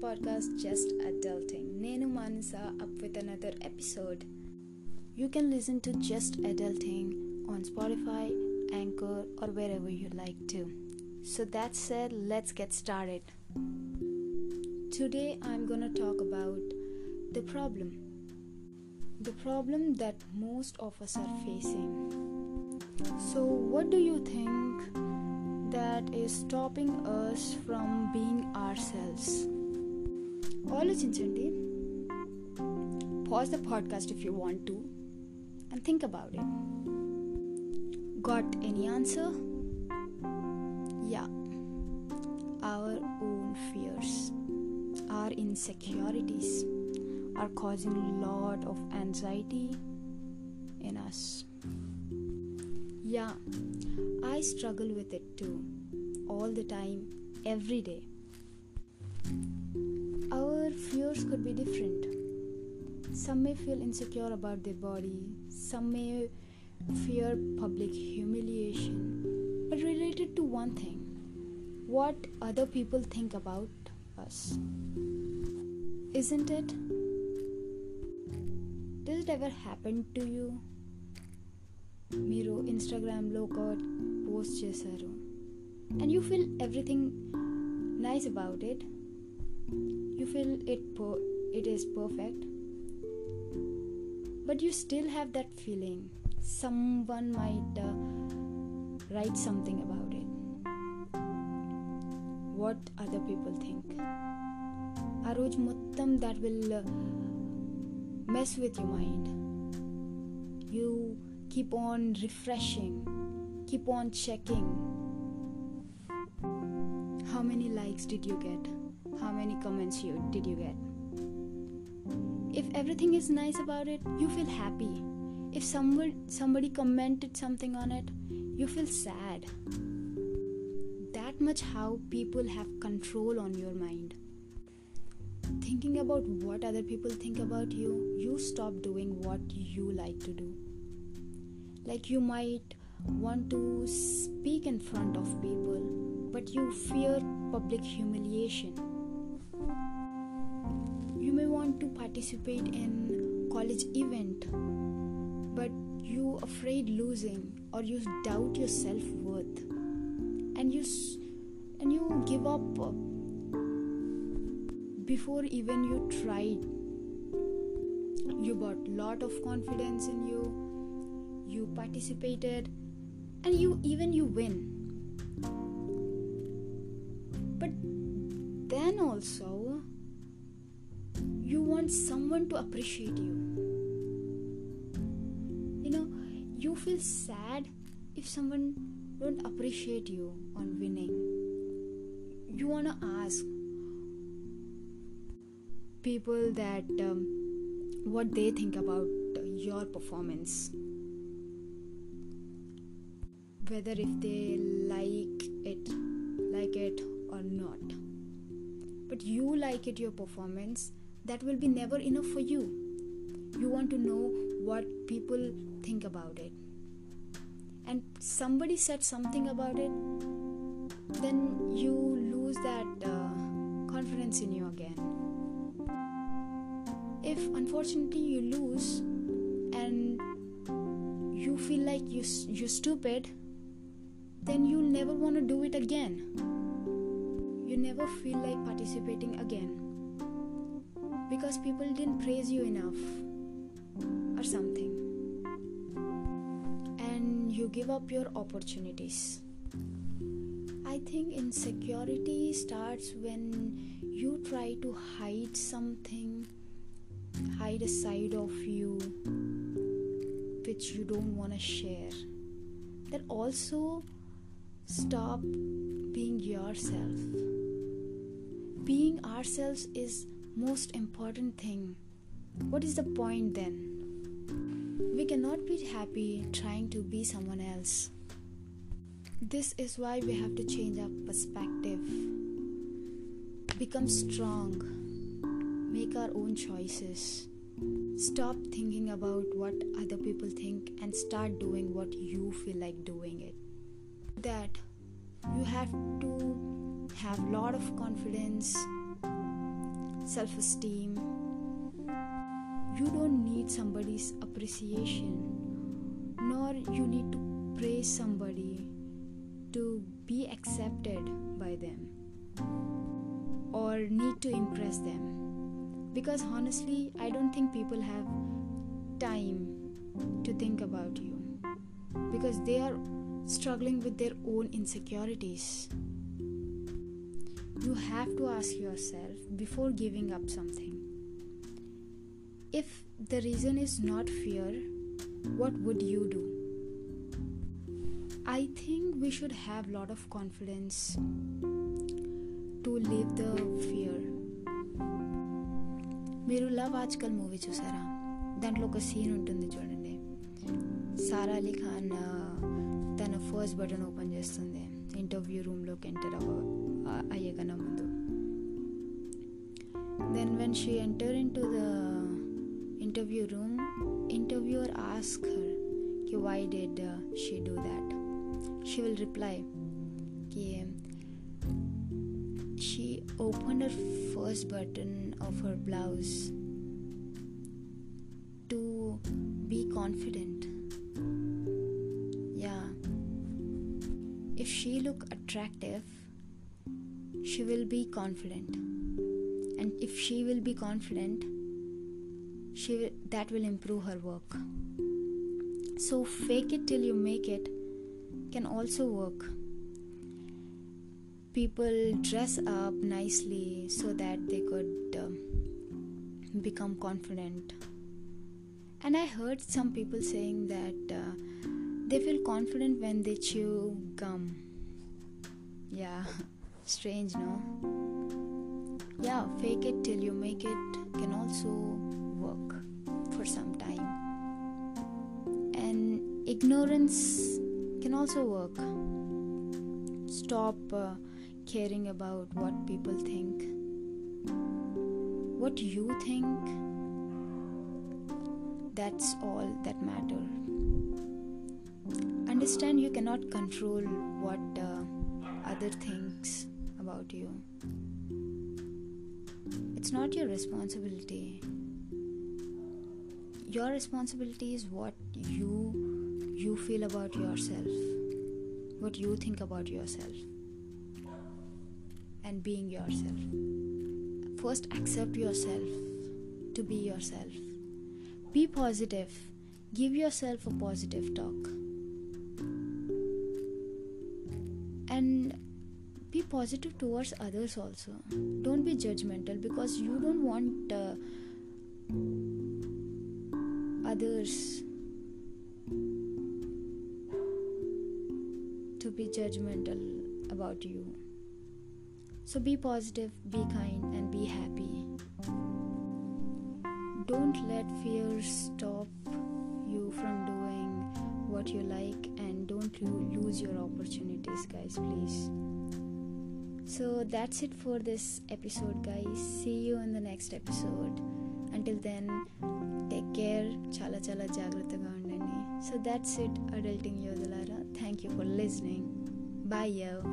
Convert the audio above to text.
podcast Just Adulting. Nenu up with another episode. You can listen to Just Adulting on Spotify, Anchor, or wherever you like to. So that said, let's get started. Today I'm gonna talk about the problem. The problem that most of us are facing. So, what do you think that is stopping us from being ourselves? ఆలోచించండి pause the podcast if you want to and think about it got any answer yeah our own fears our insecurities are causing a lot of anxiety in us. Yeah, I struggle with it too, all the time, every day. Our fears could be different. Some may feel insecure about their body, some may fear public humiliation, but related to one thing what other people think about us. Isn't it? Does it ever happen to you? మీరు ఇన్స్టాగ్రామ్లో ఒక post చేశారు and you feel everything nice about it you feel it it is perfect but you still have that feeling some one might write something about it what other people think ఆ రోజు మొత్తం that will mess with you mind you keep on refreshing, keep on checking. How many likes did you get? How many comments you did you get? If everything is nice about it, you feel happy. If someone somebody commented something on it, you feel sad. That much how people have control on your mind. Thinking about what other people think about you, you stop doing what you like to do like you might want to speak in front of people but you fear public humiliation to participate in college event but you afraid losing or you doubt your self-worth. And you and you give up uh, before even you tried. You got lot of confidence in you you participated and you even you win. But then also want someone to appreciate you. You know you feel sad if someone don't appreciate you on winning. You want to ask people that um, what they think about your performance. Whether if they like it like it or not. But you like it your performance that will be never enough for you. You want to know what people think about it. And somebody said something about it then you lose that uh, confidence in you again. If unfortunately you lose and you feel like you you're stupid then you'll never want to do it again. You never feel like participating again because people didn't praise you enough or something. And you give up your opportunities. I think insecurity starts when you try to hide something, hide a side of you which you don't want to share. That also stop being yourself being ourselves is most important thing. What is the point then? We cannot be happy trying to be someone else. This is why we have to change our perspective. Become strong. Make our own choices. Stop thinking about what other people think and start doing what you feel like doing it. That you have to have lot of confidence self esteem. You don't need somebody's appreciation, nor you need to praise somebody to be accepted by them or need to impress them. Because honestly, I don't think people have time to think about you because they are struggling with their own insecurities. You have to ask yourself before giving up something. If the reason is not fear, what would you do? I think we should have lot of confidence to leave the fear. మీరు love ఆజ్కల్ movie చూసారా దాంట్లో ఒక scene ఉంటుంది చూడండి సారా అలీ ఖాన్ తన first button open చేస్తుంది interview రూమ్లోకి enter అవ్వ ఆ- అయ్యే కన్నా ముందు Then, when she entered into the interview room, interviewer asked her, कि why did uh, she do that? She will reply, कि she opened her first button of her blouse to be confident. Yeah. If she look attractive, she will be confident and if she will be confident she will, that will improve her work. So fake it till you make it can also work. People dress up nicely so that they could um, become confident. And i heard some people saying that uh, they feel confident when they chew gum. Yeah strange no yeah fake it till you make it can also work for some time. And ignorance can also work. Stop uh, caring about what people think. What you think that's all that matter. Understand you cannot control what uh, other thinks about you it's not your responsibility. Your responsibility is what you you feel about yourself what you think about yourself and being yourself. First accept yourself to be yourself. Be positive. Give yourself a positive talk positive towards others also. Don't be judgmental because you don't want uh, others to be judgmental about you. So be positive be kind and be happy. Don't let fear stop you from doing what you like and don't lose your opportunities guys please so that's it for this episode guys see you in the next episode until then take care చాలా చాలా జాగ్రత్తగా ఉండండి so that's it adulting యోధులారా thank you for listening bye యవ్